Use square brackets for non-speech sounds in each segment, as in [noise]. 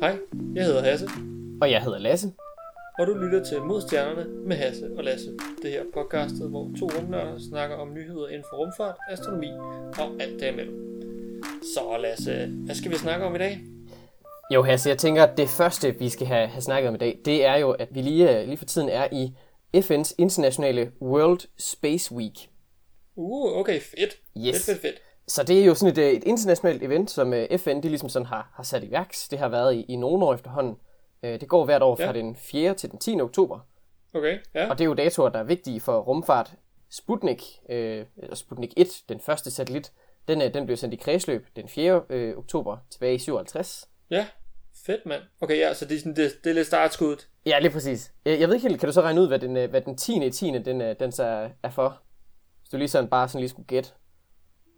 Hej, jeg hedder Hasse, Og jeg hedder Lasse. og du lytter til Mod Stjernerne med Hasse og Lasse. Det her podcastet, hvor to rumnørder snakker om nyheder inden for rumfart, astronomi og alt derimellem. Så Lasse, hvad skal vi snakke om i dag? Jo, Hasse, jeg tænker, at det første, vi skal have, have snakket om i dag, det er jo, at vi lige, øh, lige for tiden er i FN's internationale World Space Week. Uh, okay, fedt. Yes. Fedt, fedt, fedt. Så det er jo sådan et, øh, et internationalt event, som øh, FN de ligesom sådan har, har sat i værks. Det har været i, i nogle år efterhånden. Øh, Det går hvert år fra Ja. den 4. til den 10. oktober. Okay, ja. Og det er jo datoer, der er vigtige for rumfart. Sputnik, øh, Sputnik 1, den første satellit, den, den blev sendt i kredsløb den 4. Øh, oktober tilbage i 57. Ja, fedt mand. Okay, ja, så det er, sådan, det, det er lidt startskuddet. Ja, lige præcis. Jeg ved ikke helt, kan du så regne ud, hvad den, hvad den 10. i 10. Den, den så er- er for? Hvis du lige sådan bare sådan lige skulle gætte.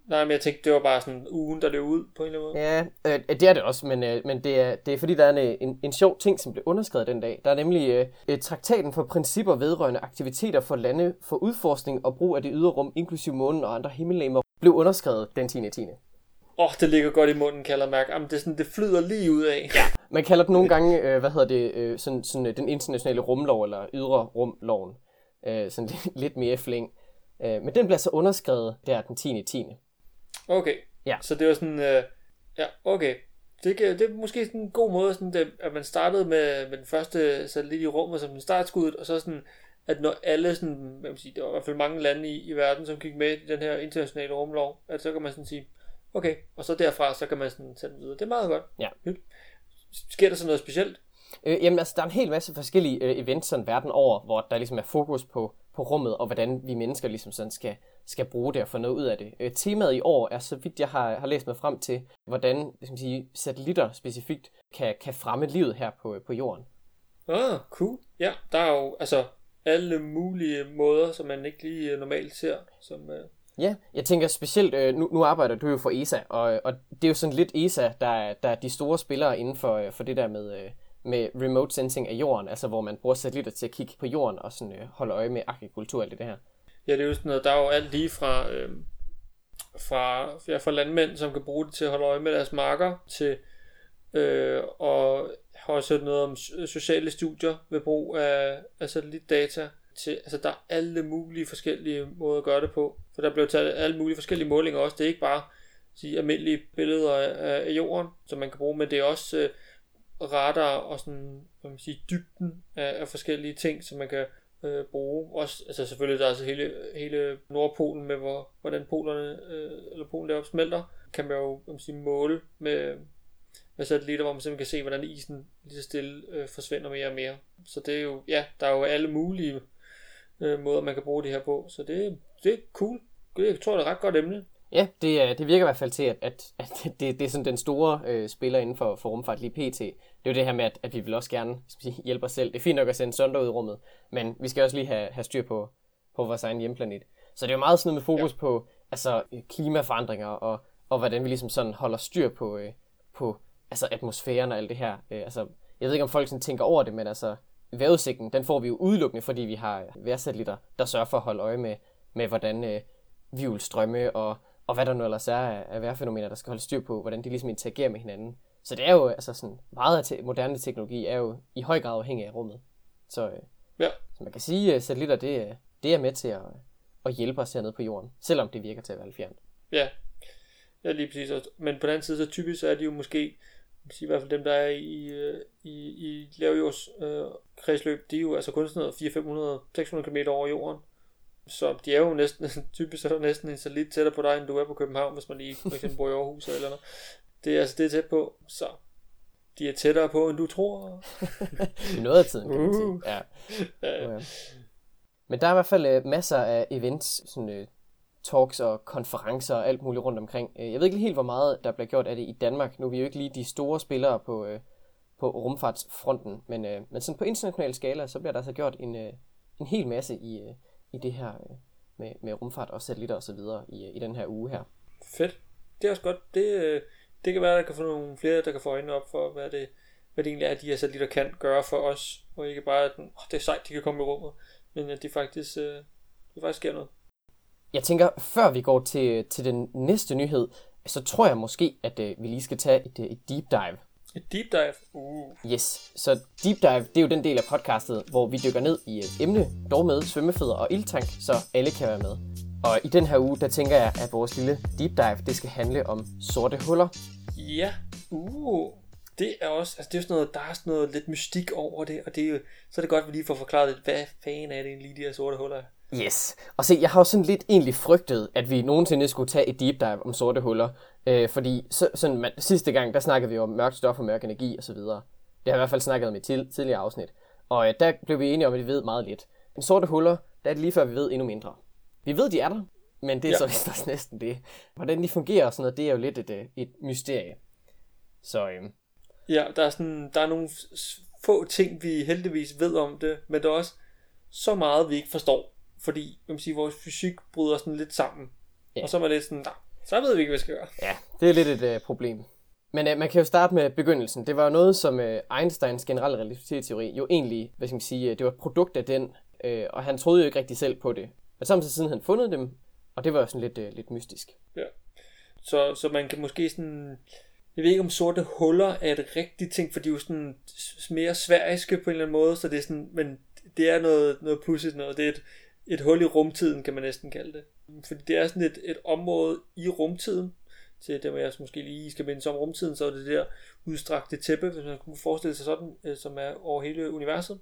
Nej, men jeg tænkte, det var bare sådan ugen, der løb ud på en eller anden måde. Ja, øh, det er det også, men, øh, men det, er, det er fordi, der er en, øh, en, en sjov ting, som blev underskrevet den dag. Der er nemlig øh, øh, traktaten for principper vedrørende aktiviteter for lande for udforskning og brug af det ydre rum, inklusive månen og andre himmellegemer, blev underskrevet den 10. i 10. Åh, oh, det ligger godt i munden, kalder mærke. Jamen, det, er sådan, det flyder lige ud af. Ja. Man kalder den nogle gange, øh, hvad hedder det, øh, sådan, sådan, øh, den internationale rumlov, eller ydre rumloven. Øh, sådan [laughs] lidt, mere flæng. Øh, men den bliver så underskrevet der den 10. i 10. Okay. Ja. Så det var sådan, øh, ja, okay. Det, kan, det er måske sådan en god måde, sådan det, at man startede med, med den første satellit i rummet som en startskuddet, og så sådan, at når alle sådan, hvad man sige, der var i hvert fald mange lande i, i verden, som gik med i den her internationale rumlov, at så kan man sådan sige, okay, og så derfra, så kan man sådan tage den videre. Det er meget godt. Ja. Sker der så noget specielt? Øh, jamen altså, der er en hel masse forskellige øh, events sådan verden over, hvor der ligesom er fokus på, på rummet, og hvordan vi mennesker ligesom sådan skal, skal bruge det og få noget ud af det. Øh, temaet i år er, så vidt jeg har, har læst mig frem til, hvordan skal man sige, satellitter specifikt kan, kan fremme livet her på, på jorden. Ah, cool. Ja, der er jo altså alle mulige måder, som man ikke lige øh, normalt ser. Som, øh, Ja, jeg tænker specielt, øh, nu, nu arbejder du jo for ESA, og, og det er jo sådan lidt ESA, der, er- der er de store spillere inden for, øh, for det der med, øh, med remote sensing af jorden, altså hvor man bruger satellitter til at kigge på jorden og sådan, øh, holde øje med agrikultur og alt det her. Ja, det er jo sådan noget, der er jo alt lige fra, øh, fra, ja, fra landmænd, som kan bruge det til at holde øje med deres marker, til øh, og har også noget om sociale studier ved brug af, af satellitdata. Til, altså der er alle mulige forskellige måder at gøre det på. For der bliver taget alle mulige forskellige målinger også. Det er ikke bare sige, almindelige billeder af, af jorden, som man kan bruge, men det er også øh, radar og sådan, hvad man siger, dybden af, af forskellige ting, som man kan øh, bruge. Også, altså selvfølgelig der er altså hele, hele Nordpolen med, hvor, hvordan polerne, øh, eller Polen deroppe smelter, kan man jo om sige, måle med, med satellitter, hvor man simpelthen kan se, hvordan isen lige så stille øh, forsvinder mere og mere. Så det er jo, ja, der er jo alle mulige øh, måder, man kan bruge det her på. Så det, det er cool. Jeg tror, det er et ret godt emne. Ja, det, det virker i hvert fald til, at, at, at det, det er sådan den store øh, spiller inden for, for rumfart lige pt. Det er jo det her med, at, at vi vil også gerne skal sige, hjælpe os selv. Det er fint nok at sende sonder ud i rummet, men vi skal også lige have, have styr på, på vores egen hjemplanet. Så det er jo meget sådan noget med fokus ja. på altså, klimaforandringer og, og hvordan vi ligesom sådan holder styr på, øh, på altså atmosfæren og alt det her. Øh, altså, jeg ved ikke, om folk sådan tænker over det, men altså, vejrudsigten, den får vi jo udelukkende, fordi vi har vejrsatellitter, der sørger for at holde øje med, med hvordan øh, vi vil strømme og, og hvad der nu ellers er af, vejrfænomener, der skal holde styr på, hvordan de ligesom interagerer med hinanden. Så det er jo altså sådan, meget af te- moderne teknologi er jo i høj grad afhængig af rummet. Så, øh, Ja. så man kan sige, at satellitter, det, er- det er med til at, at hjælpe os hernede på jorden, selvom det virker til at være fjernt. Ja, ja lige præcis. Men på den anden side, så typisk er de jo måske, i hvert fald dem, der er i, øh, i, i lavjords øh, kredsløb, de er jo altså kun sådan noget 400, 600 km over jorden. Så de er jo næsten, [laughs] typisk er der næsten en satellit tættere på dig, end du er på København, hvis man lige for eksempel bor i Aarhus eller noget. Det er altså det er tæt på, så de er tættere på, end du tror. [laughs] I noget af tiden, kan man sige. Uh. Ja. Ja, Ja. Men der er i hvert fald øh, masser af events, sådan, øh, talks og konferencer og alt muligt rundt omkring. Øh, Jeg ved ikke helt, hvor meget der bliver gjort af det i Danmark. Nu er vi jo ikke lige de store spillere på, øh, på rumfartsfronten, men, øh, men sådan på international skala, så bliver der altså gjort en, øh, en hel masse i, øh, i det her øh, med, med rumfart og satellitter og så videre i, øh, i den her uge her. fedt. Det er også godt. Det, øh, det kan være, at der kan få nogle flere, der kan få øjnene op for, hvad det, hvad det egentlig er, at de her satellitter kan gøre for os. Og ikke bare, at oh, det er sejt, de kan komme i rummet. Men at de faktisk, øh, faktisk sker noget. Jeg tænker, før vi går til, til den næste nyhed, så tror jeg måske, at øh, vi lige skal tage et, et deep dive. Et deep dive? Uh. Yes, så deep dive, det er jo den del af podcastet, hvor vi dykker ned i et emne, dog med svømmefødder og ildtank, så alle kan være med. Og i den her uge, der tænker jeg, at vores lille deep dive, det skal handle om sorte huller. Ja, uh. Det er også, altså det er sådan noget, der er sådan noget lidt mystik over det, og det er jo, så er det godt, at vi lige får forklaret lidt, hvad fanden er det egentlig lige de her sorte huller? Yes. Og se, jeg har jo sådan lidt egentlig frygtet, at vi nogensinde skulle tage et deep dive om sorte huller. Øh, fordi så, sådan, man, sidste gang, der snakkede vi om mørkt stof og mørk energi og så videre. Det har jeg i hvert fald snakket om i til, tidligere afsnit. Og øh, der blev vi enige om, at vi ved meget lidt. Men sorte huller, der er det lige før, vi ved endnu mindre. Vi ved, de er der, men det er ja. så [laughs] vist også næsten det. Hvordan de fungerer og sådan noget, det er jo lidt et, øh, et mysterie. Så øh, Ja, der er, sådan, der er nogle få ting, vi heldigvis ved om det, men der er også så meget, vi ikke forstår. Fordi, man sige, vores fysik bryder sådan lidt sammen. Ja. Og så er man lidt sådan, nej, så ved vi ikke, hvad vi skal gøre. Ja, det er lidt et uh, problem. Men uh, man kan jo starte med begyndelsen. Det var jo noget, som uh, Einsteins generelle relativitetsteori jo egentlig, hvad skal man sige, det var et produkt af den, uh, og han troede jo ikke rigtig selv på det. Men samtidig siden han fundet dem, og det var jo sådan lidt, uh, lidt mystisk. Ja. Så, så man kan måske sådan jeg ved ikke om sorte huller er et rigtigt ting, for de er jo sådan mere sværiske på en eller anden måde, så det er sådan, men det er noget, noget pudsigt noget. Det er et, et hul i rumtiden, kan man næsten kalde det. Fordi det er sådan et, et område i rumtiden, til dem af jer, som måske lige skal minde om rumtiden, så er det der udstrakte tæppe, hvis man kunne forestille sig sådan, øh, som er over hele universet.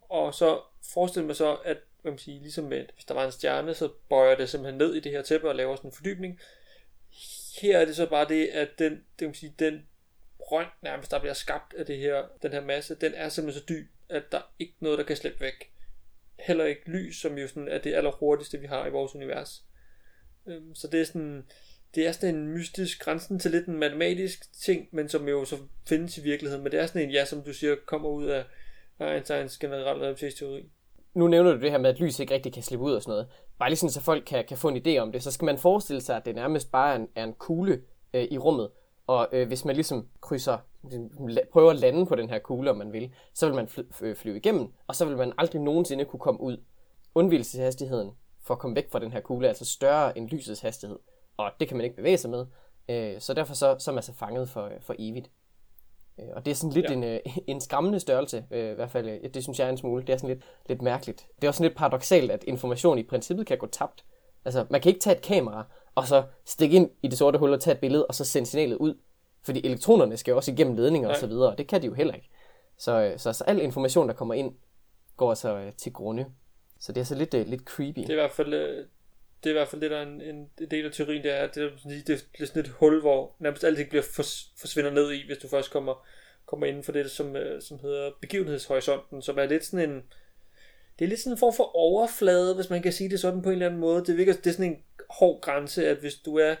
Og så forestiller man så, at hvad man sige, ligesom med, hvis der var en stjerne, så bøjer det simpelthen ned i det her tæppe og laver sådan en fordybning her er det så bare det, at den, det man sige, den brønd nærmest, der bliver skabt af det her, den her masse, den er simpelthen så dyb, at der er ikke noget, der kan slippe væk. Heller ikke lys, som jo sådan er det allerhurtigste, vi har i vores univers. Øhm, så det er sådan, det er sådan en mystisk grænsen til lidt en matematisk ting, men som jo så findes i virkeligheden. Men det er sådan en, ja, som du siger, kommer ud af Einsteins generelle relativitetsteori nu nævner du det her med, at lys ikke rigtig kan slippe ud og sådan noget. Bare lige sådan, så folk kan, kan få en idé om det, så skal man forestille sig, at det nærmest bare er en, er en kugle øh, i rummet. Og øh, hvis man ligesom krydser, prøver at lande på den her kugle, om man vil, så vil man fly, øh, flyve igennem, og så vil man aldrig nogensinde kunne komme ud. Undvigelseshastigheden for at komme væk fra den her kugle er altså større end lysets hastighed, og det kan man ikke bevæge sig med. Øh, så derfor så, så er man så fanget for, for evigt. Øh, og det er sådan lidt ja. en, øh, [laughs] en skræmmende størrelse, øh, i hvert fald, det synes jeg er en smule. Det er sådan lidt, lidt mærkeligt. Det er også sådan lidt paradoxalt, at information i princippet kan gå tabt. Altså, man kan ikke tage et kamera, og så stikke ind i det sorte hul og tage et billede, og så sende signalet ud. Fordi elektronerne skal jo også igennem ledninger og så videre, og det kan de jo heller ikke. Så, så, så al information, der kommer ind, går så altså til grunde. Så det er så lidt, lidt creepy. Det er i hvert fald, det er i hvert fald det, der er en, en del af teorien, det er, det er, det er sådan et hul, hvor nærmest alting bliver fors, forsvinder ned i, hvis du først kommer, kommer inden for det, som, øh, som hedder begivenhedshorisonten, som er lidt sådan en, det er lidt sådan en form for overflade, hvis man kan sige det sådan på en eller anden måde. Det virker, det er sådan en hård grænse, at hvis du er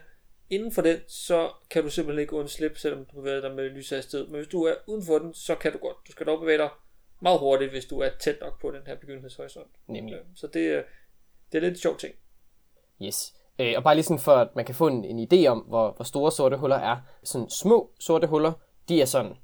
inden for den, så kan du simpelthen ikke undslippe, selvom du bevæger dig med lyshastighed. Men hvis du er uden for den, så kan du godt. Du skal dog bevæge dig meget hurtigt, hvis du er tæt nok på den her begivenhedshorisont. Nemlig. Så det, det er lidt en sjov ting. Yes. Øh, og bare lige sådan for, at man kan få en, en idé om, hvor, hvor store sorte huller er. Sådan små sorte huller, de er sådan et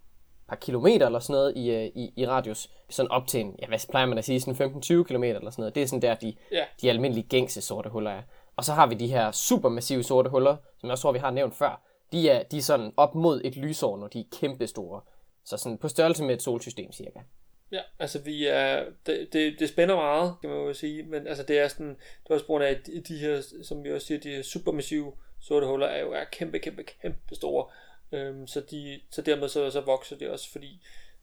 par kilometer eller sådan noget i, øh, i, i radius. Sådan op til en, ja hvad plejer man at sige, sådan 15-20 kilometer eller sådan noget. Det er sådan der, de, yeah. de almindelige gængse sorte huller er. Og så har vi de her supermassive sorte huller, som jeg også tror, vi har nævnt før. De er, de er sådan op mod et lysår, når de er kæmpestore. Så sådan på størrelse med et solsystem cirka. Ja, altså vi er, det, det, det spænder meget, kan man jo sige, men altså det er sådan, det er også grund af, de, de her, som vi også siger, de her supermassive sorte huller er jo er kæmpe, kæmpe, kæmpe store, øhm, så, de, så dermed så, så vokser de også, fordi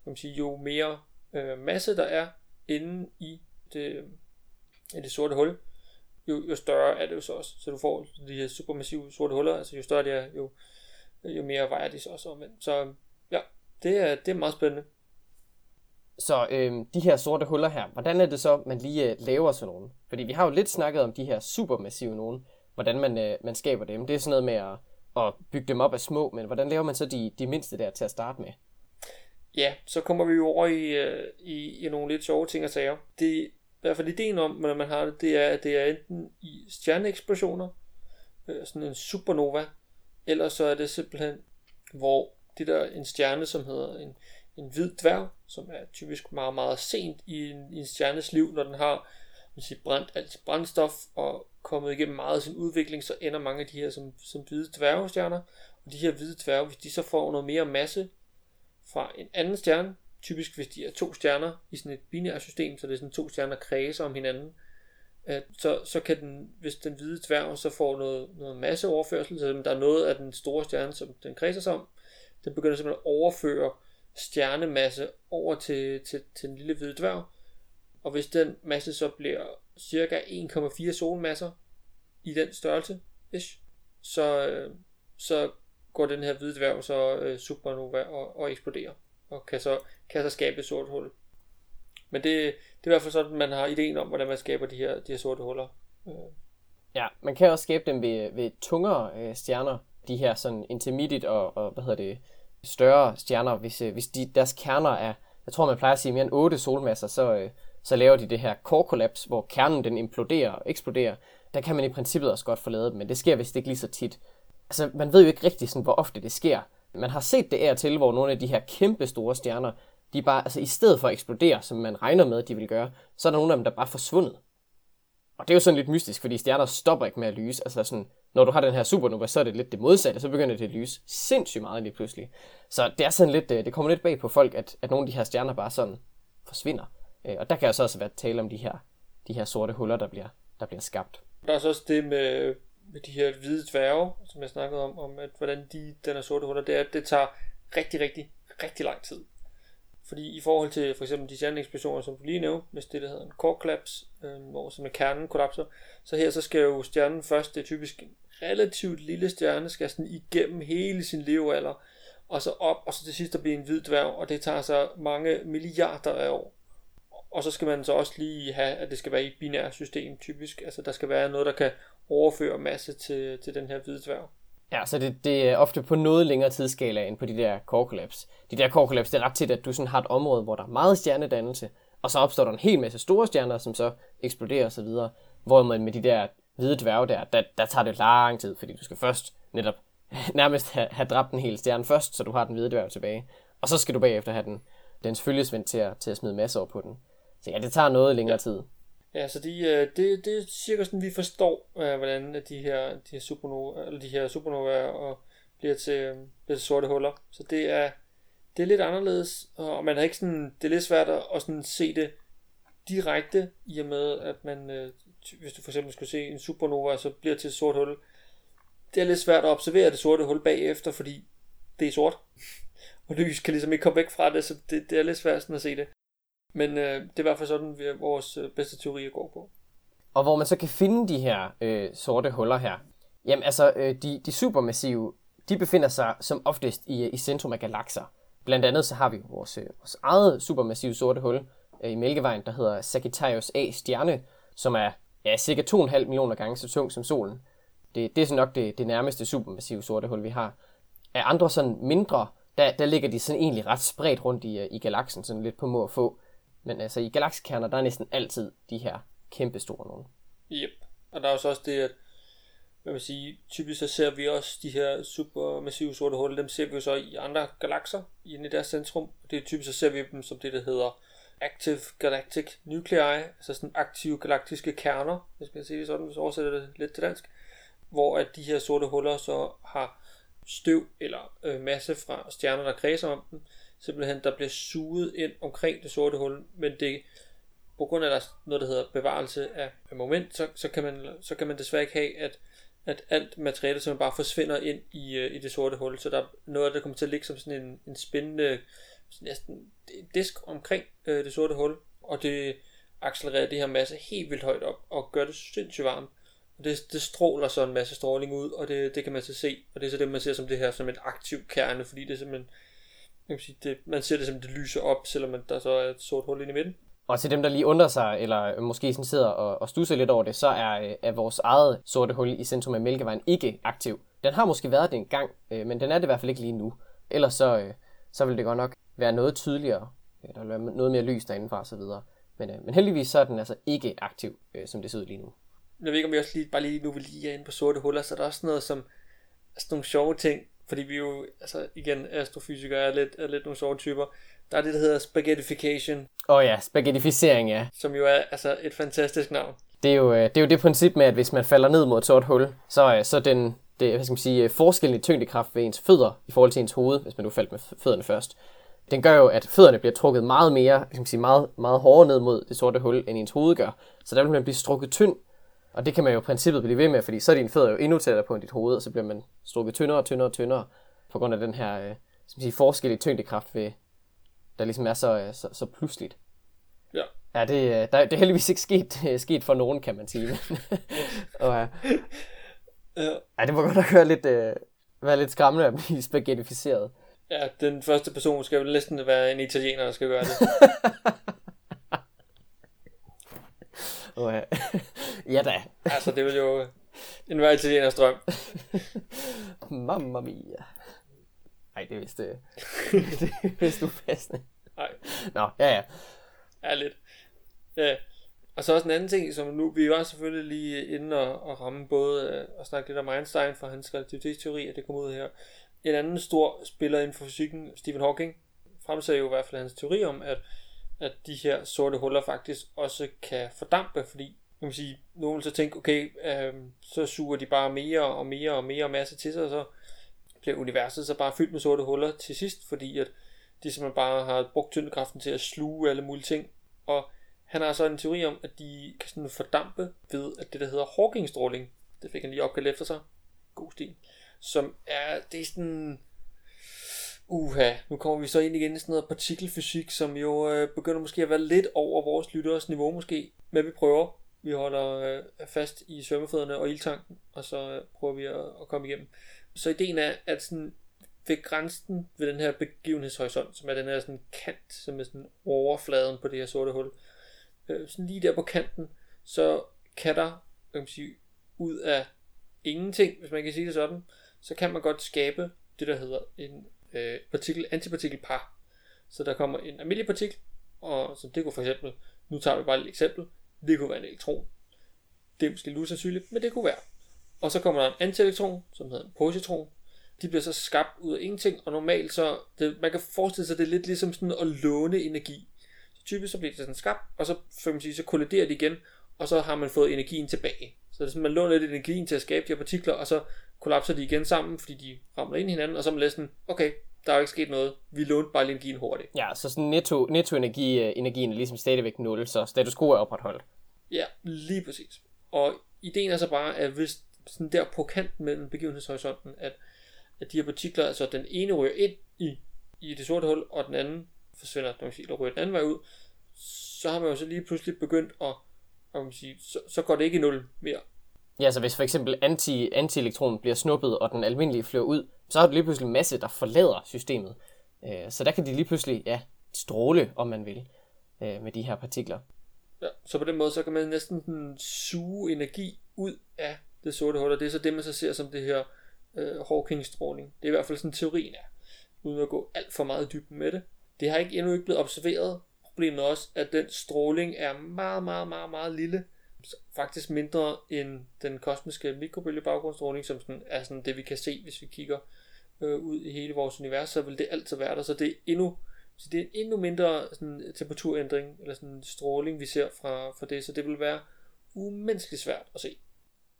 kan man sige, jo mere øh, masse der er inde i det, øh, i det sorte hul, jo, jo større er det jo så også, så du får de her supermassive sorte huller, altså jo større det er, jo, jo mere vejer de så også omvendt. Så ja, det er, det er meget spændende. Så øh, de her sorte huller her, hvordan er det så, man lige øh, laver sådan nogle? Fordi vi har jo lidt snakket om de her supermassive nogen, hvordan man, øh, man skaber dem. Det er sådan noget med at, at bygge dem op af små, men hvordan laver man så de, de mindste der til at starte med? Ja, så kommer vi jo over i, øh, i, i nogle lidt sjove ting og sager. Det, i hvert fald ideen om, hvordan man har det, det er, at det er enten i stjerneeksplosioner, øh, sådan en supernova, eller så er det simpelthen, hvor det der en stjerne, som hedder en, en hvid dværg, som er typisk meget, meget sent i en, i en stjernes liv, når den har man siger, brændt alt sit brændstof og kommet igennem meget af sin udvikling, så ender mange af de her som, som hvide dværgestjerner. Og de her hvide dværge, hvis de så får noget mere masse, fra en anden stjerne, typisk hvis de er to stjerner i sådan et binært system, så det er sådan to stjerner kredser om hinanden, at så, så kan den, hvis den hvide dværg så får noget, noget masseoverførsel, så der er noget af den store stjerne, som den kredser sig om, den begynder simpelthen at overføre stjernemasse over til, til, til den lille hvide dværg, og hvis den masse så bliver cirka 1,4 solmasser i den størrelse, ish, så, øh, så går den her hvide dværg så øh, supernova og, og eksploderer, og kan så, kan så skabe et sort hul. Men det, det er i hvert fald sådan, man har ideen om, hvordan man skaber de her, de her sorte huller. Øh. Ja, man kan også skabe dem ved, ved tungere øh, stjerner, de her sådan intermediate og, og hvad hedder det, større stjerner, hvis, øh, hvis de, deres kerner er, jeg tror man plejer at sige mere end 8 solmasser, så, øh, så laver de det her core collapse, hvor kernen den imploderer og eksploderer. Der kan man i princippet også godt få lavet dem, men det sker vist ikke lige så tit. Altså, man ved jo ikke rigtig, sådan, hvor ofte det sker. Man har set det af til, hvor nogle af de her kæmpe store stjerner, de bare, altså i stedet for at eksplodere, som man regner med, at de vil gøre, så er der nogle af dem, der bare er forsvundet. Og det er jo sådan lidt mystisk, fordi stjerner stopper ikke med at lyse. Altså sådan, når du har den her supernova, så er det lidt det modsatte, så begynder det at lyse sindssygt meget lige pludselig. Så det er sådan lidt, øh, det kommer lidt bag på folk, at, at nogle af de her stjerner bare sådan forsvinder. Øh, og der kan altså også være tale om de her, de her sorte huller, der bliver, der bliver skabt. Der er så også det med, med de her hvide dværge, som jeg snakkede om, om at hvordan de, den er sorte huller, det er, at det tager rigtig, rigtig, rigtig lang tid. Fordi i forhold til for eksempel de stjerneeksplosioner, som du lige nævnte, med det, der hedder en core collapse, øh, hvor som kernen kollapser, så her så skal jo stjernen først, det er typisk en relativt lille stjerne, skal sådan igennem hele sin levealder, og så op, og så til sidst der bliver en hvid dværg, og det tager så mange milliarder af år. Og så skal man så også lige have, at det skal være i et binært system typisk, altså der skal være noget, der kan overføre masse til, til den her hvide dværg. Ja, så det, det er ofte på noget længere tidsskala end på de der core collapse. De der core collapse, det er ret tit, at du sådan har et område, hvor der er meget stjernedannelse, og så opstår der en hel masse store stjerner, som så eksploderer osv. Hvorimod med de der hvide dværge der, der, der tager det lang tid, fordi du skal først netop [laughs] nærmest have, have dræbt en hel stjerne først, så du har den hvide dværg tilbage. Og så skal du bagefter have den, dens følgesvend til at, til at smide masser over på den. Så ja, det tager noget længere ja. tid. Ja, så de, øh, det, det er cirka sådan, vi forstår, øh, hvordan øh, de her, de her supernova, eller de her supernova og bliver til, øh, bliver til sorte huller. Så det er, det er lidt anderledes, og man har ikke sådan, det er lidt svært at, at sådan se det direkte, i og med, at man, øh, hvis du for eksempel skulle se en supernova, så bliver til et sort hul. Det er lidt svært at observere det sorte hul bagefter, fordi det er sort. [laughs] Og lys kan ligesom ikke komme væk fra det, så det, det er lidt svært sådan at se det. Men øh, det er i hvert fald sådan, vi, vores øh, bedste teorier går på. Og hvor man så kan finde de her øh, sorte huller her. Jamen altså, øh, de, de supermassive, de befinder sig som oftest i, øh, i centrum af galakser. Blandt andet så har vi vores, øh, vores eget supermassive sorte hul øh, i Mælkevejen, der hedder Sagittarius A stjerne, som er ja, cirka 2,5 millioner gange så tung som solen. Det, det er så nok det, det nærmeste supermassive sorte hul, vi har. Af andre sådan mindre, der, der ligger de sådan egentlig ret spredt rundt i, øh, i galaksen, sådan lidt på må og få. Men altså i galaksekerner, der er næsten altid de her kæmpe store nogle. Yep. Og der er også det, at hvad man sige, typisk så ser vi også de her supermassive sorte huller, dem ser vi jo så i andre galakser, inde i deres centrum. Det er typisk så ser vi dem som det, der hedder Active Galactic Nuclei, altså sådan aktive galaktiske kerner, hvis man kan sige det sådan, hvis oversætter det lidt til dansk, hvor at de her sorte huller så har støv eller øh, masse fra stjerner, der kredser om dem, simpelthen der bliver suget ind omkring det sorte hul, men det på grund af der er noget, der hedder bevarelse af, af moment, så, så, kan man, så kan man desværre ikke have, at, at alt materiale som bare forsvinder ind i, øh, i det sorte hul, så der er noget, der kommer til at ligge som sådan en, en spændende næsten disk omkring øh, det sorte hul, og det accelererer det her masse helt vildt højt op, og gør det sindssygt varmt. Og det, det stråler så en masse stråling ud, og det, det kan man så se, og det er så det, man ser som det her som en aktiv kerne, fordi det simpelthen man, kan sige, det, man ser det som det lyser op, selvom der så er et sort hul inde i midten. Og til dem, der lige undrer sig, eller måske sådan sidder og, og stusser lidt over det, så er, er vores eget sorte hul i centrum af Mælkevejen ikke aktiv. Den har måske været det en gang, øh, men den er det i hvert fald ikke lige nu. Ellers så, øh, så vil det godt nok være noget tydeligere. Der vil være noget mere lys derindefra osv. Men, øh, men heldigvis så er den altså ikke aktiv, øh, som det ser ud lige nu. Jeg ved ikke, om vi også lige, bare lige nu vil lige er inde på sorte huller, så er der også noget som sådan nogle sjove ting, fordi vi jo, altså igen, astrofysikere er lidt, er lidt nogle sjove typer. Der er det, der hedder spaghettification. Åh oh ja, spaghettificering, ja. Som jo er altså et fantastisk navn. Det er, jo, øh, det er jo det princip med, at hvis man falder ned mod et sort hul, så, øh, så den, det, hvad skal man sige, forskellen i tyngdekraft ved ens fødder i forhold til ens hoved, hvis man nu faldt med fødderne først, den gør jo, at fødderne bliver trukket meget mere, kan man sige, meget, meget hårdere ned mod det sorte hul, end ens hoved gør. Så der vil man blive strukket tynd, og det kan man jo i princippet blive ved med, fordi så er dine fødder jo endnu tættere på end dit hoved, og så bliver man strukket tyndere og tyndere og tyndere, på grund af den her øh, skal man sige, forskel i tyngdekraft, ved, der ligesom er så, øh, så, så pludseligt. Ja. Ja, det, øh, der, det er heldigvis ikke sket, [laughs] sket for nogen, kan man sige. [laughs] og, øh, Ja. ja, det må godt nok være lidt, øh, være lidt skræmmende at blive spaghettificeret. ja, den første person skal jo næsten være en italiener, der skal gøre det. [laughs] Og, øh, ja da. altså, det vil jo en hver italieners drøm. [laughs] Mamma mia. Nej, det er vist, øh, [laughs] det er vist upassende. Nej, Nå, ja ja. er lidt. Ja. Og så også en anden ting, som nu, vi var selvfølgelig lige inde og, og ramme både øh, og snakke lidt om Einstein for hans relativitetsteori, at det kom ud her. En anden stor spiller inden for fysikken, Stephen Hawking, fremsagde jo i hvert fald hans teori om, at, at de her sorte huller faktisk også kan fordampe, fordi kan man sige, nogen vil så tænke, okay, øh, så suger de bare mere og mere og mere masse til sig, og så bliver universet så bare fyldt med sorte huller til sidst, fordi at de simpelthen bare har brugt tyngdekraften til at sluge alle mulige ting. Og han har så en teori om, at de kan sådan fordampe ved, at det der hedder Hawking-stråling, det fik han lige opkaldt efter sig, god stil, som er, det er sådan, uha, nu kommer vi så ind igen i sådan noget partikelfysik, som jo øh, begynder måske at være lidt over vores lytteres niveau måske, men vi prøver. Vi holder øh, fast i svømmefødderne og ildtanken, og så øh, prøver vi at, at komme igennem. Så ideen er, at sådan ved grænsen ved den her begivenhedshorisont, som er den her sådan kant, som er sådan overfladen på det her sorte hul, øh, sådan lige der på kanten, så kan der, kan man sige, ud af ingenting, hvis man kan sige det sådan, så kan man godt skabe det, der hedder en øh, partikel, antipartikelpar. Så der kommer en almindelig partikel, og som det kunne for eksempel, nu tager vi bare et eksempel, det kunne være en elektron. Det er måske lidt usandsynligt, men det kunne være. Og så kommer der en antielektron, som hedder en positron. De bliver så skabt ud af ingenting, og normalt så, det, man kan forestille sig, at det er lidt ligesom sådan at låne energi. Så typisk så bliver det sådan skabt, og så, for man sige, så kolliderer de igen, og så har man fået energien tilbage. Så det er sådan, man låner lidt energien til at skabe de her partikler, og så kollapser de igen sammen, fordi de ramler ind i hinanden, og så er man lidt sådan, okay, der er jo ikke sket noget, vi lånte bare lige energien hurtigt. Ja, så sådan netto, netto energi, øh, energien er ligesom stadigvæk 0, så status quo er opretholdt. Ja, lige præcis. Og ideen er så bare, at hvis sådan der på kanten mellem begivenhedshorisonten, at, at de her partikler, altså den ene ryger ind i, i det sorte hul, og den anden forsvinder, man sige, eller ryger den anden vej ud, så har man jo så lige pludselig begyndt at, at man sige, så, så går det ikke i nul mere. Ja, så hvis for eksempel anti, antielektronen bliver snuppet, og den almindelige flyver ud, så har du lige pludselig en masse, der forlader systemet. Øh, så der kan de lige pludselig, ja, stråle, om man vil, øh, med de her partikler. Ja, så på den måde, så kan man næsten den suge energi ud af det sorte hul, og det er så det, man så ser som det her øh, Hawking-stråling. Det er i hvert fald sådan teorien er, uden at gå alt for meget i dybden med det. Det har ikke endnu ikke blevet observeret. Problemet er også, at den stråling er meget, meget, meget, meget lille. Faktisk mindre end den kosmiske mikrobølgebaggrundsstråling, som sådan er sådan det, vi kan se, hvis vi kigger øh, ud i hele vores univers, så vil det altid være der. Så det er endnu, så det er en endnu mindre sådan, temperaturændring, eller sådan stråling, vi ser fra, fra det, så det vil være umenneskeligt svært at se.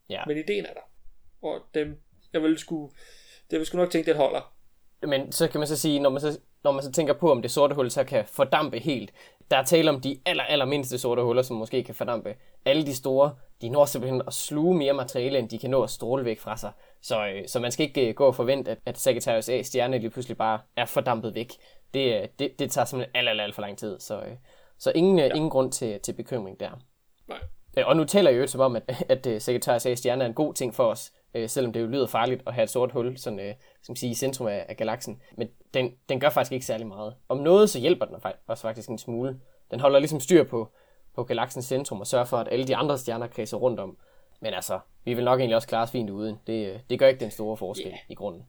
Ja. Men ideen er der. Og dem, jeg vil sgu, det vil sgu nok tænke, det holder. Men så kan man så sige, når man så, når man så tænker på, om det sorte hul så kan fordampe helt, der er tale om de aller, aller mindste sorte huller, som måske kan fordampe. Alle de store, de når simpelthen at sluge mere materiale, end de kan nå at stråle væk fra sig. Så, øh, så man skal ikke øh, gå og forvente, at, at Sagittarius A stjerne lige pludselig bare er fordampet væk. Det, øh, det, det tager simpelthen alt, alt, alt for lang tid. Så, øh, så ingen, ja. ingen grund til, til bekymring der. Nej. Øh, Og nu taler jeg jo som om, at, at øh, Sagittarius A stjerne er en god ting for os, øh, selvom det jo lyder farligt at have et sort hul sådan, øh, som siger, i centrum af, af galaksen. Men den, den gør faktisk ikke særlig meget. Om noget, så hjælper den os faktisk en smule. Den holder ligesom styr på, på galaksens centrum og sørger for, at alle de andre stjerner kredser rundt om. Men altså, vi vil nok egentlig også klare os fint uden. Det, øh, det gør ikke den store forskel Ja. i grunden.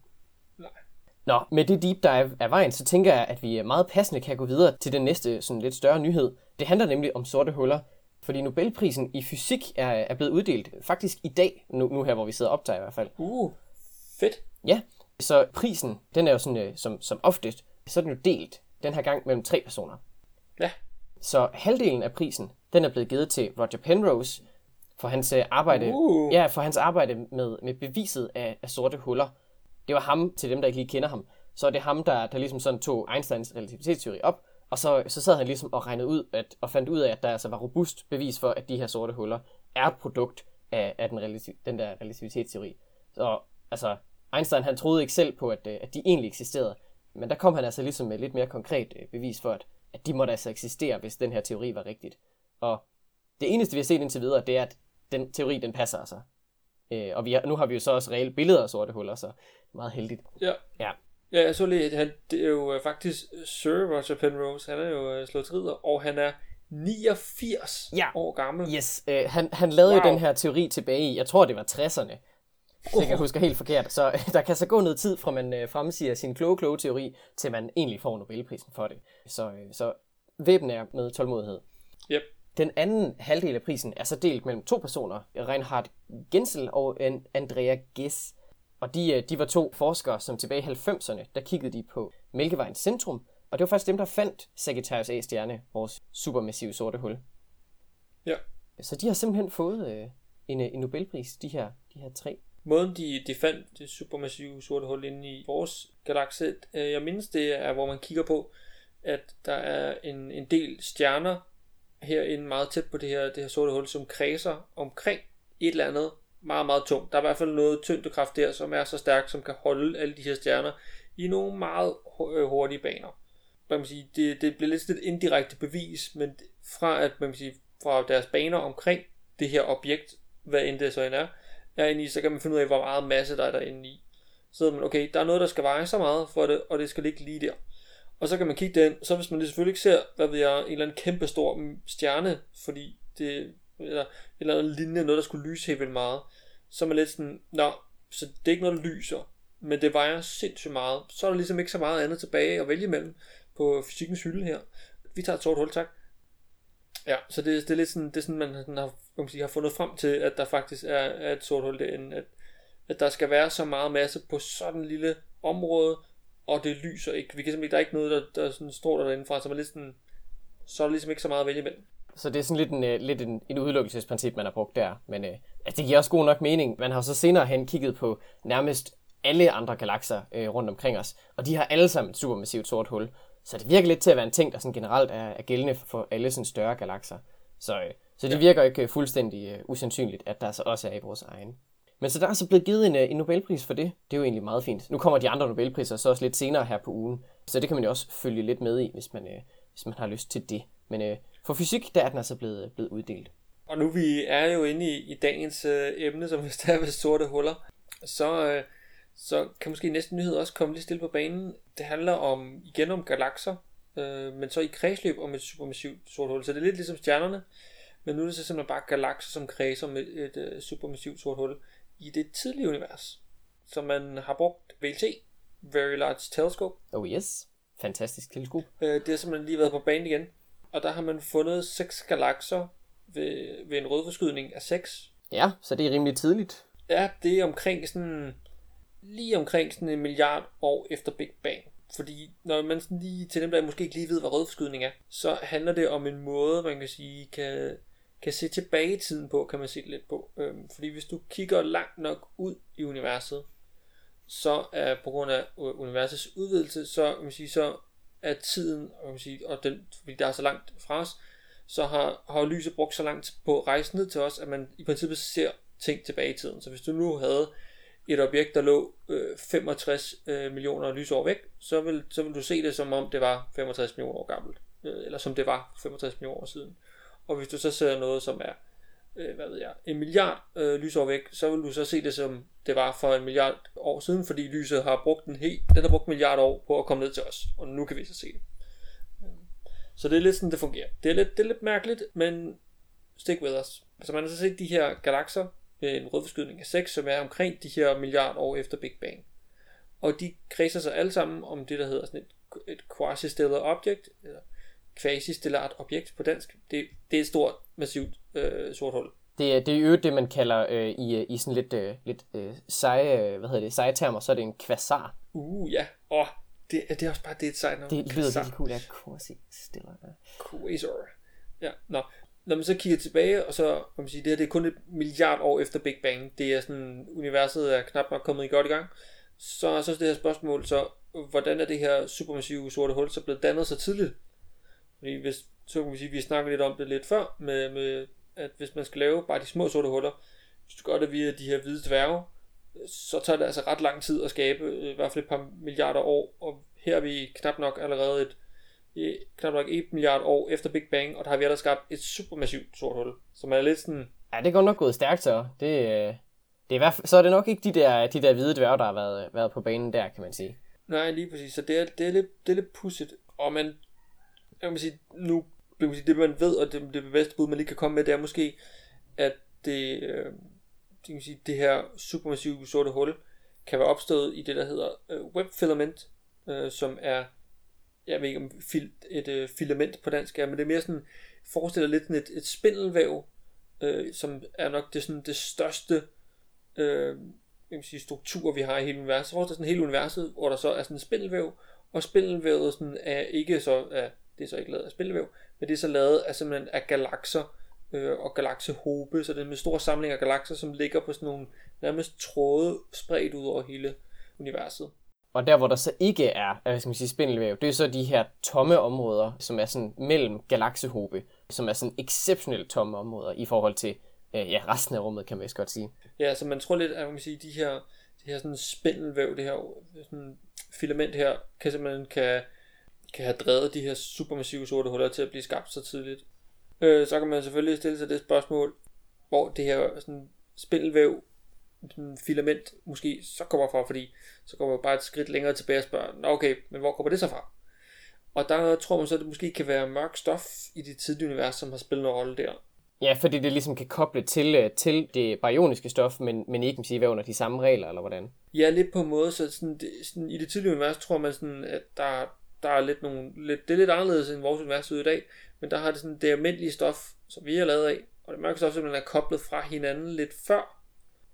Nå, med det deep dive af vejen, så tænker jeg, at vi meget passende kan gå videre til den næste sådan lidt større nyhed. Det handler nemlig om sorte huller, fordi Nobelprisen i fysik er, er blevet uddelt faktisk i dag, nu, nu her hvor vi sidder og optager i hvert fald. Uh, fedt. Ja, så prisen, den er jo sådan, øh, som, som oftest, så er den jo delt den her gang mellem tre personer. Ja. Så halvdelen af prisen, den er blevet givet til Roger Penrose for hans øh, arbejde, Uh. ja, for hans arbejde med, med beviset af, af sorte huller. Det var ham, til dem der ikke lige kender ham, så er det ham, der, der ligesom sådan tog Einsteins relativitetsteori op, og så, så sad han ligesom og regnede ud, at, og fandt ud af, at der altså var robust bevis for, at de her sorte huller er et produkt af, af den, relativ, den der relativitetsteori. Så altså, Einstein han troede ikke selv på, at, øh, at de egentlig eksisterede, men der kom han altså ligesom med lidt mere konkret øh, bevis for, at, at de måtte altså eksistere, hvis den her teori var rigtigt. Og det eneste, vi har set indtil videre, det er, at den teori, den passer altså. Øh, og vi har, nu har vi jo så også reelle billeder af sorte huller, så meget heldigt. Ja. Ja. Ja, jeg så lige, at han, det er jo øh, faktisk Sir Roger Penrose, han er jo uh, slået ridder, og han er 89 Ja. år gammel. Yes, øh, han, han lavede wow. Jo den her teori tilbage i, jeg tror det var 60'erne, hvis jeg kan huske helt forkert. Så øh, der kan så gå noget tid fra man øh, fremsiger sin kloge, kloge teori, til man egentlig får Nobelprisen for det. Så, øh, så væbnen er med tålmodighed. Yep. Den anden halvdel af prisen er så delt mellem to personer, Reinhard Gensel og Andrea Ghez. Og de, øh, de var to forskere, som tilbage i 90'erne, der kiggede de på Mælkevejens centrum, og det var faktisk dem, der fandt Sagittarius A-stjerne, vores supermassive sorte hul. Ja. Så de har simpelthen fået øh, en, øh, en Nobelpris, de her, de her tre. Måden de, de fandt det supermassive sorte hul inde i vores galakse, øh, jeg mindes det er, hvor man kigger på, at der er en, en del stjerner herinde meget tæt på det her, det her sorte hul, som kredser omkring et eller andet meget, meget tungt. Der er i hvert fald noget tyngdekraft der, som er så stærkt, som kan holde alle de her stjerner i nogle meget øh, hurtige baner. Man kan sige, det, det bliver lidt sådan et indirekte bevis, men fra at man kan sige, fra deres baner omkring det her objekt, hvad end det så end er, er inde i, så kan man finde ud af, hvor meget masse der er derinde i. Så man, okay, der er noget, der skal veje så meget for det, og det skal ligge lige der. Og så kan man kigge den, så hvis man selvfølgelig ikke ser, hvad ved jeg, en eller anden kæmpe stor stjerne, fordi det, eller, eller en lignende, noget der skulle lyse helt vildt meget, så er man lidt sådan, nå, så det er ikke noget, der lyser, men det vejer sindssygt meget. Så er der ligesom ikke så meget andet tilbage at vælge imellem på fysikkens hylde her. Vi tager et sort hul, tak. Ja, så det, det er lidt sådan, det er sådan man sådan har, kan man sige, har fundet frem til, at der faktisk er, er et sort hul derinde, at, at der skal være så meget masse på sådan en lille område, og det lyser ikke. Vi kan simpelthen, ikke- der er ikke noget, der, der sådan står derinde fra, så man er sådan, så er der ligesom ikke så meget at vælge imellem. Så det er sådan lidt en, øh, lidt en, en udelukkelsesprincip, man har brugt der. Men øh, altså, det giver også god nok mening. Man har så senere hen kigget på nærmest alle andre galakser øh, rundt omkring os, og de har alle sammen et supermassivt sort hul. Så det virker lidt til at være en ting, der sådan generelt er, er gældende for alle sådan større galakser. Så, øh, så det ja. virker ikke fuldstændig øh, usandsynligt, at der så også er i vores egen. Men så der er så blevet givet en, øh, en Nobelpris for det. Det er jo egentlig meget fint. Nu kommer de andre Nobelpriser så også lidt senere her på ugen. Så det kan man jo også følge lidt med i, hvis man, øh, hvis man har lyst til det. Men øh, for fysik, der er den altså blevet, øh, blevet uddelt. Og nu vi er jo inde i, i dagens øh, emne, som [laughs] vist er ved sorte huller, så, øh, så kan måske næste nyhed også komme lidt stille på banen. Det handler om igen om galakser, øh, men så i kredsløb om et supermassivt sort hul. Så det er lidt ligesom stjernerne, men nu er det så simpelthen bare galakser, som kredser med et øh, supermassivt sort hul i det tidlige univers. Så man har brugt VLT, Very Large Telescope, Oh yes. Fantastisk teleskop. Øh, det har simpelthen lige været på banen igen. Og der har man fundet seks galakser ved, ved en rødforskydning af 6. Ja, så det er rimelig tidligt. Ja, det er omkring sådan, lige omkring sådan en milliard år efter Big Bang. Fordi når man sådan lige, til dem der måske ikke lige ved, hvad rødforskydning er, så handler det om en måde, man kan sige, kan, kan se tilbage i tiden på, kan man se det lidt på. Øhm, fordi hvis du kigger langt nok ud i universet, så er på grund af universets udvidelse, så kan man sige, så er tiden, kan man sige, og den, fordi der er så langt fra os, så har, har lyset brugt så langt på at rejse ned til os, at man i princippet ser ting tilbage i tiden. Så hvis du nu havde et objekt, der lå øh, 65 øh, millioner lysår væk, så vil, så vil du se det som om det var 65 millioner år gammelt. Øh, eller som det var 65 millioner år siden. Og hvis du så ser noget, som er øh, hvad ved jeg, en milliard øh, lysår væk, så vil du så se det som det var for en milliard år siden, fordi lyset har brugt en helt, den har brugt en milliard år på at komme ned til os, og nu kan vi så se det. Øh, så det er lidt sådan, det fungerer. Det er lidt, det er lidt mærkeligt, men stick with us. Altså man har så set de her galakser med en rødforskydning af 6, som er omkring de her milliard år efter Big Bang. Og de kredser sig alle sammen om det, der hedder sådan et, et quasi-stellar object, eller quasi-stellart objekt på dansk. Det, det er et stort, massivt øh, sort hul. Det er, det er jo det, man kalder øh, i, i sådan lidt, øh, lidt øh, seje, øh, hvad hedder det, seje termer, så er det en kvasar. Uh, ja. Åh, oh, det, det er også bare det er et sejt navn. Det lyder virkelig cool, ja. Ja. Quasar. Ja, nå. Når man så kigger tilbage, og så kan man sige, det her det er kun et milliard år efter Big Bang. Det er sådan, universet er knap nok kommet i godt i gang. Så, så er det her spørgsmål, så hvordan er det her supermassive sorte hul så blevet dannet så tidligt? Fordi hvis, så kan vi sige, vi snakkede lidt om det lidt før, med, med at hvis man skal lave bare de små sorte huller, hvis du gør det via de her hvide dværge, så tager det altså ret lang tid at skabe, øh, i hvert fald et par milliarder år, og her er vi knap nok allerede et, knap nok et milliard år efter Big Bang, og der har vi allerede skabt et supermassivt sort hul, som er lidt sådan... Ja, det går nok gået stærkt så. Det, øh, det er i hvert fald, så er det nok ikke de der, de der hvide dværge, der har været, været på banen der, kan man sige. Nej, lige præcis. Så det er, det er lidt, det er lidt pudsigt. Og man, jeg kan sige, nu, jeg kan sige, det man ved, og det, det bedste bud, man lige kan komme med, det er måske, at det, øh, det, kan sige, det her supermassive sorte hul kan være opstået i det, der hedder øh, webfilament, øh, som er, jeg ved ikke om fil, et øh, filament på dansk er, men det er mere sådan, forestiller lidt sådan et, et spindelvæv, øh, som er nok det, sådan, det største øh, jeg kan sige, struktur, vi har i hele universet. Så forestiller sådan hele universet, hvor der så er sådan en spindelvæv, og spindelvævet sådan er ikke så, er det er så ikke lavet af spindelvæv, men det er så lavet af simpelthen af galakser øh, og galaksehobe, så det er med store samling af galakser, som ligger på sådan nogle nærmest tråde spredt ud over hele universet. Og der, hvor der så ikke er hvad skal man sige, spindelvæv, det er så de her tomme områder, som er sådan mellem galaksehobe, som er sådan exceptionelt tomme områder i forhold til øh, ja, resten af rummet, kan man godt sige. Ja, så man tror lidt, at man kan sige, de her, de her sådan spindelvæv, det her sådan filament her, kan simpelthen kan, kan have drevet de her supermassive sorte huller til at blive skabt så tidligt. Øh, så kan man selvfølgelig stille sig det spørgsmål, hvor det her sådan spindelvæv, sådan filament måske så kommer fra, fordi så kommer man bare et skridt længere tilbage og spørger, Nå okay, men hvor kommer det så fra? Og der tror man så, at det måske kan være mørk stof i det tidlige univers, som har spillet en rolle der. Ja, fordi det ligesom kan koble til, øh, til det baryoniske stof, men, men ikke sige, hvad under de samme regler, eller hvordan? Ja, lidt på en måde, så sådan, det, sådan, i det tidlige univers tror man sådan, at der, der er lidt nogle, lidt, det er lidt anderledes end vores univers ud i dag, men der har det sådan det almindelige stof, som vi har lavet af, og det mørke stof simpelthen er koblet fra hinanden lidt før,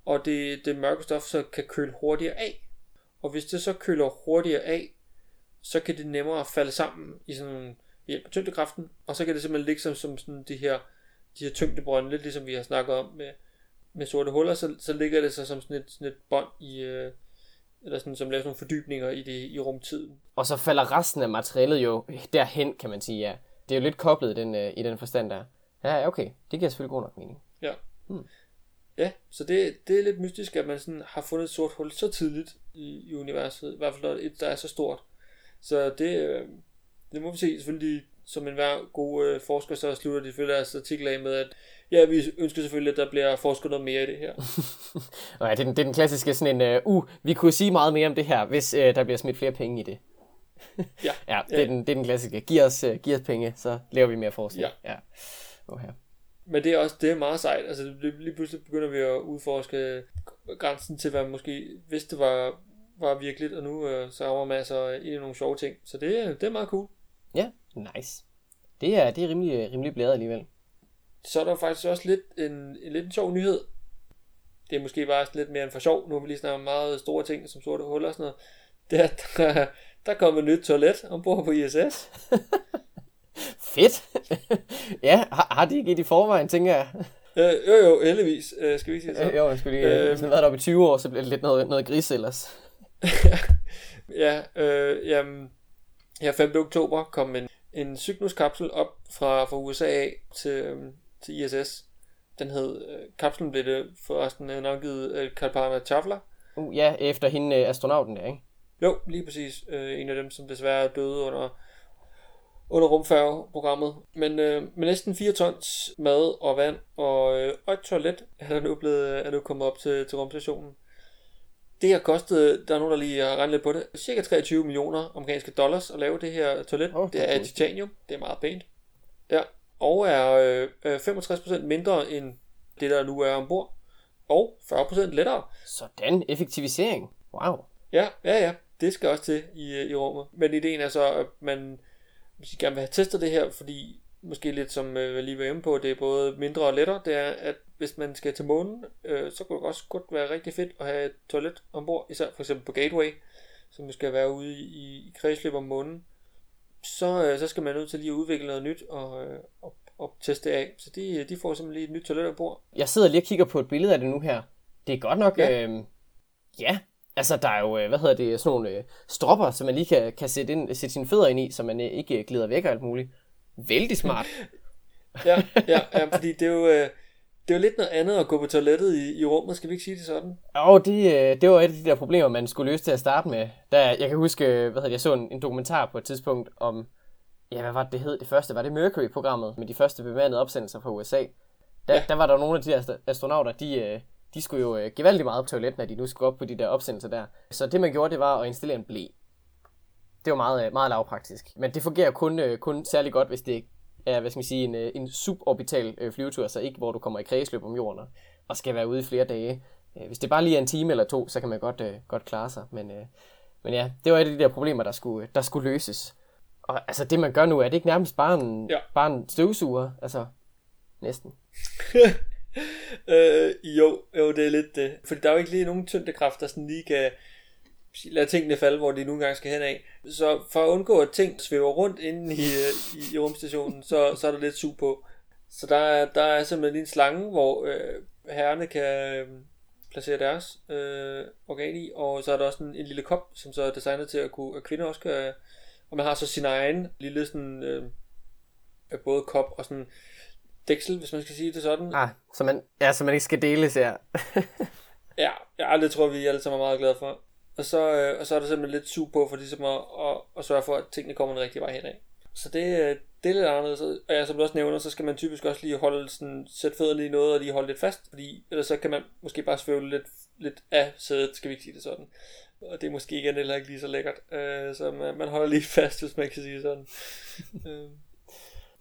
og det, det mørke stof så kan køle hurtigere af. Og hvis det så køler hurtigere af, så kan det nemmere falde sammen i sådan en hjælp af tyngdekraften, og så kan det simpelthen ligge som, som sådan de her de her tyngdebrønde, lidt ligesom vi har snakket om med, med sorte huller, så, så ligger det så som sådan et, sådan et bånd i, øh, eller sådan, som laver nogle fordybninger i, det, i rumtiden. Og så falder resten af materialet jo derhen, kan man sige, ja. Det er jo lidt koblet den, øh, i den forstand der. Ja, okay. Det giver selvfølgelig god nok mening. Ja. Hmm. Ja, så det, det er lidt mystisk, at man sådan har fundet et sort hul så tidligt i, i universet. I hvert fald et, der er så stort. Så det, øh, det må vi se. Selvfølgelig som en hver god øh, forsker, så slutter de selvfølgelig deres artikel af med, at ja, vi ønsker selvfølgelig, at der bliver forsket noget mere i det her. [laughs] Nej, det er, den, det er den klassiske sådan en, uh, uh, vi kunne sige meget mere om det her, hvis uh, der bliver smidt flere penge i det. [laughs] ja. ja, det, er Den, det er den klassiske. Giv os, uh, giv os penge, så laver vi mere forskning. Ja. ja. Okay. Men det er også det er meget sejt. Altså lige pludselig begynder vi at udforske grænsen til, hvad måske hvis det var, var virkeligt, og nu uh, så har man altså ind i nogle sjove ting. Så det, det er meget cool. Ja, nice. Det er, det er rimelig, rimelig blæret alligevel. Så er der faktisk også lidt en, en lidt en sjov nyhed. Det er måske bare lidt mere en for sjov. Nu har vi lige snakket om meget store ting, som sorte huller og sådan noget. Det er, der, der kommer et nyt toilet ombord på ISS. [laughs] Fedt. [laughs] ja, har, har de ikke i forvejen, tænker jeg. Øh, jo, jo, heldigvis. Øh, skal vi ikke sige så? Øh, jo, jeg skulle lige, øh, hvis man har været deroppe i 20 år, så bliver det lidt noget, noget gris ellers. [laughs] ja, øh, jamen, her 5. oktober kom en, en Cygnus-kapsel op fra, fra USA til, øhm, til ISS. Den hed, øh, kapslen blev det forresten navngivet øh, Kalpana Chawla. Uh, ja, efter hende øh, astronauten der, ikke? Jo, lige præcis. Øh, en af dem, som desværre døde under, under rumfærgeprogrammet. Men øh, med næsten 4 tons mad og vand og, øh, og et toilet er der nu, blevet, er nu kommet op til, til rumstationen. Det har kostet, der er nogen, der lige har regnet lidt på det, cirka 23 millioner amerikanske dollars at lave det her toilet. Oh, det er cool. titanium, det er meget pænt. Ja, og er øh, 65% øh, mindre end det, der nu er ombord. Og 40% lettere. Sådan, effektivisering. Wow. Ja, ja, ja. Det skal også til i, øh, i rummet. Men ideen er så, at man hvis I gerne vil have testet det her, fordi måske lidt som øh, jeg lige var inde på, det er både mindre og lettere, det er, at hvis man skal til månen, øh, så kunne det også godt være rigtig fedt at have et toilet ombord, især for eksempel på Gateway, som skal være ude i, i kredsløb om månen. Så, øh, så skal man nødt til lige at udvikle noget nyt og, øh, og, og teste det af. Så de, de får simpelthen lige et nyt toilet ombord. Jeg sidder lige og kigger på et billede af det nu her. Det er godt nok, ja, øh, ja Altså, der er jo, øh, hvad hedder det, sådan nogle øh, stropper, som man lige kan, kan sætte, ind, sætte sine fødder ind i, så man øh, ikke glider væk og alt muligt. Vældig smart. [laughs] ja, ja, ja, fordi det er jo... Øh, det er jo lidt noget andet at gå på toilettet i, i rummet, skal vi ikke sige det sådan? Jo, det, det var et af de der problemer, man skulle løse til at starte med. Der, jeg kan huske, hvad hedder jeg så en, en dokumentar på et tidspunkt om, ja, hvad var det, det hed? Det første, var det Mercury-programmet med de første bemandede opsendelser fra USA. Der, ja. der var der nogle af de der astronauter, de, de skulle jo gevaldigt meget på toilettet, når de nu skulle op på de der opsendelser der. Så det man gjorde, det var at installere en blæ. Det var meget, meget lavpraktisk. Men det fungerer kun, kun særlig godt, hvis det er, hvad skal man sige, en, en suborbital flyvetur, så ikke hvor du kommer i kredsløb om jorden og skal være ude i flere dage. Hvis det bare lige er en time eller to, så kan man godt, godt klare sig. Men, men ja, det var et af de der problemer, der skulle, der skulle løses. Og altså det man gør nu, er det ikke nærmest bare en, ja. bare en støvsuger? Altså, næsten. [laughs] øh, jo, jo, det er lidt det. Fordi der er jo ikke lige nogen tyngdekraft, der sådan lige kan lade tingene falde, hvor de nogle gange skal hen af. Så for at undgå, at ting svæver rundt inde i, i, i rumstationen, så, så er der lidt sug på. Så der er, der er simpelthen en slange, hvor øh, herrerne kan øh, placere deres øh, organ i, og så er der også en, en lille kop, som så er designet til at kunne, at kvinder også kan, og man har så sin egen lille sådan, øh, både kop og sådan dæksel, hvis man skal sige det sådan. Ah, så man, ja, så man ikke skal dele her. ja, [laughs] ja, det tror vi alle sammen er meget glade for. Og så, øh, og så er der simpelthen lidt sug på for ligesom at, at, at sørge for, at tingene kommer den rigtige vej henad. Så det, øh, det er lidt anderledes. Og ja, som du også nævner, så skal man typisk også lige holde sådan, sætte fødderne i noget og lige holde lidt fast, fordi ellers så kan man måske bare svæve lidt, lidt af sædet, skal vi ikke sige det sådan. Og det er måske igen heller ikke lige så lækkert. Øh, så man, man holder lige [laughs] fast, hvis man kan sige sådan. øh.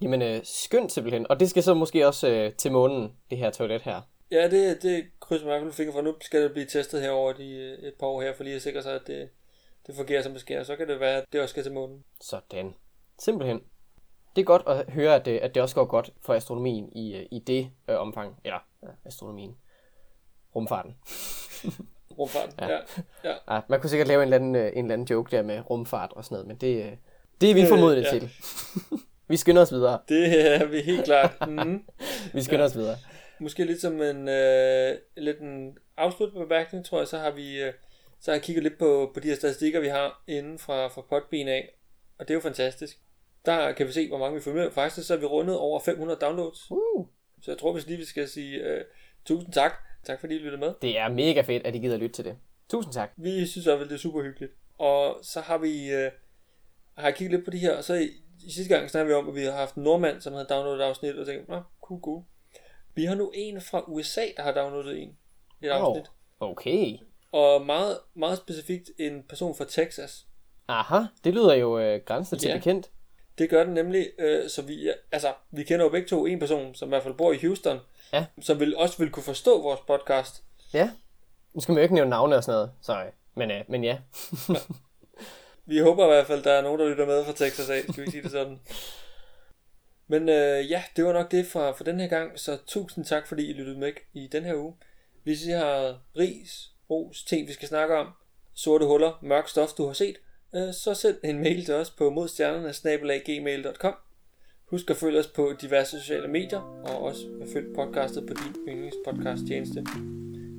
Jamen, øh, skønt simpelthen. Og det skal så måske også øh, til månen, det her toilet her. Ja, det, det krydser mig i hvert fald fingre for. Nu skal det blive testet her over de, øh, et par år her, for lige at sikre sig, at det, det fungerer, som det sker. Så kan det være, at det også skal til månen. Sådan. Simpelthen. Det er godt at høre, at det, at det også går godt for astronomien i, øh, i det øh, omfang. Eller ja, astronomien. Rumfarten. [laughs] rumfarten, ja. ja. ja. ja. Man kunne sikkert lave en eller, anden, øh, en eller anden joke der med rumfart og sådan noget, men det, det er vi formodentlig ja. til. [laughs] vi skynder os videre. Det er vi helt klart. Mm. [laughs] vi skynder ja. os videre. Måske lidt som en, øh, lidt en afsluttende bemærkning, tror jeg, så har vi øh, så har jeg kigget lidt på, på de her statistikker, vi har inden fra, fra Podbean af, og det er jo fantastisk. Der kan vi se, hvor mange vi får med. Faktisk så er vi rundet over 500 downloads. Uh. Så jeg tror, hvis lige vi skal sige øh, tusind tak. Tak fordi I lyttede med. Det er mega fedt, at I gider lytte til det. Tusind tak. Vi synes også, det er super hyggeligt. Og så har vi øh, har kigget lidt på de her, og så i, i sidste gang snakkede vi om, at vi har haft en nordmand, som havde downloadet afsnit, og tænkte, nå, cool, cool. Vi har nu en fra USA, der har downloadet en. Et afsnit. Oh, okay. Og meget, meget specifikt en person fra Texas. Aha, det lyder jo øh, grænsen til ja. bekendt. Det gør den nemlig, øh, så vi, altså, vi kender jo begge to en person, som i hvert fald bor i Houston, ja. som vil, også vil kunne forstå vores podcast. Ja, nu skal man jo ikke nævne navne og sådan noget, sorry. Men, øh, men ja. ja. [laughs] Vi håber i hvert fald, der er nogen, der lytter med fra Texas af, skal vi sige det sådan. [laughs] Men øh, ja, det var nok det for, for den her gang, så tusind tak, fordi I lyttede med i den her uge. Hvis I har ris, ros, ting vi skal snakke om, sorte huller, mørk stof du har set, øh, så send en mail til os på modstjernerne Husk at følge os på diverse sociale medier, og også følg podcastet på din yndlingspodcast tjeneste.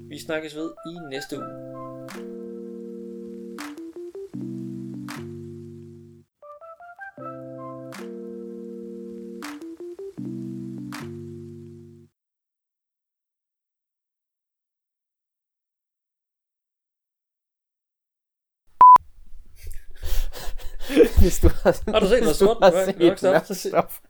Vi snakkes ved i næste uge. Hvis du har... Har du set noget sort? Du har set mørkt stof.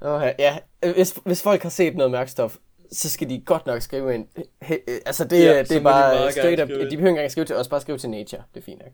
oh, ja, hvis, hvis folk har set noget mørkt stof, så skal de godt nok skrive ind. He, altså det, ja, det er bare straight up. De behøver ikke engang skrive til os, bare skrive til Nature. Det er fint nok.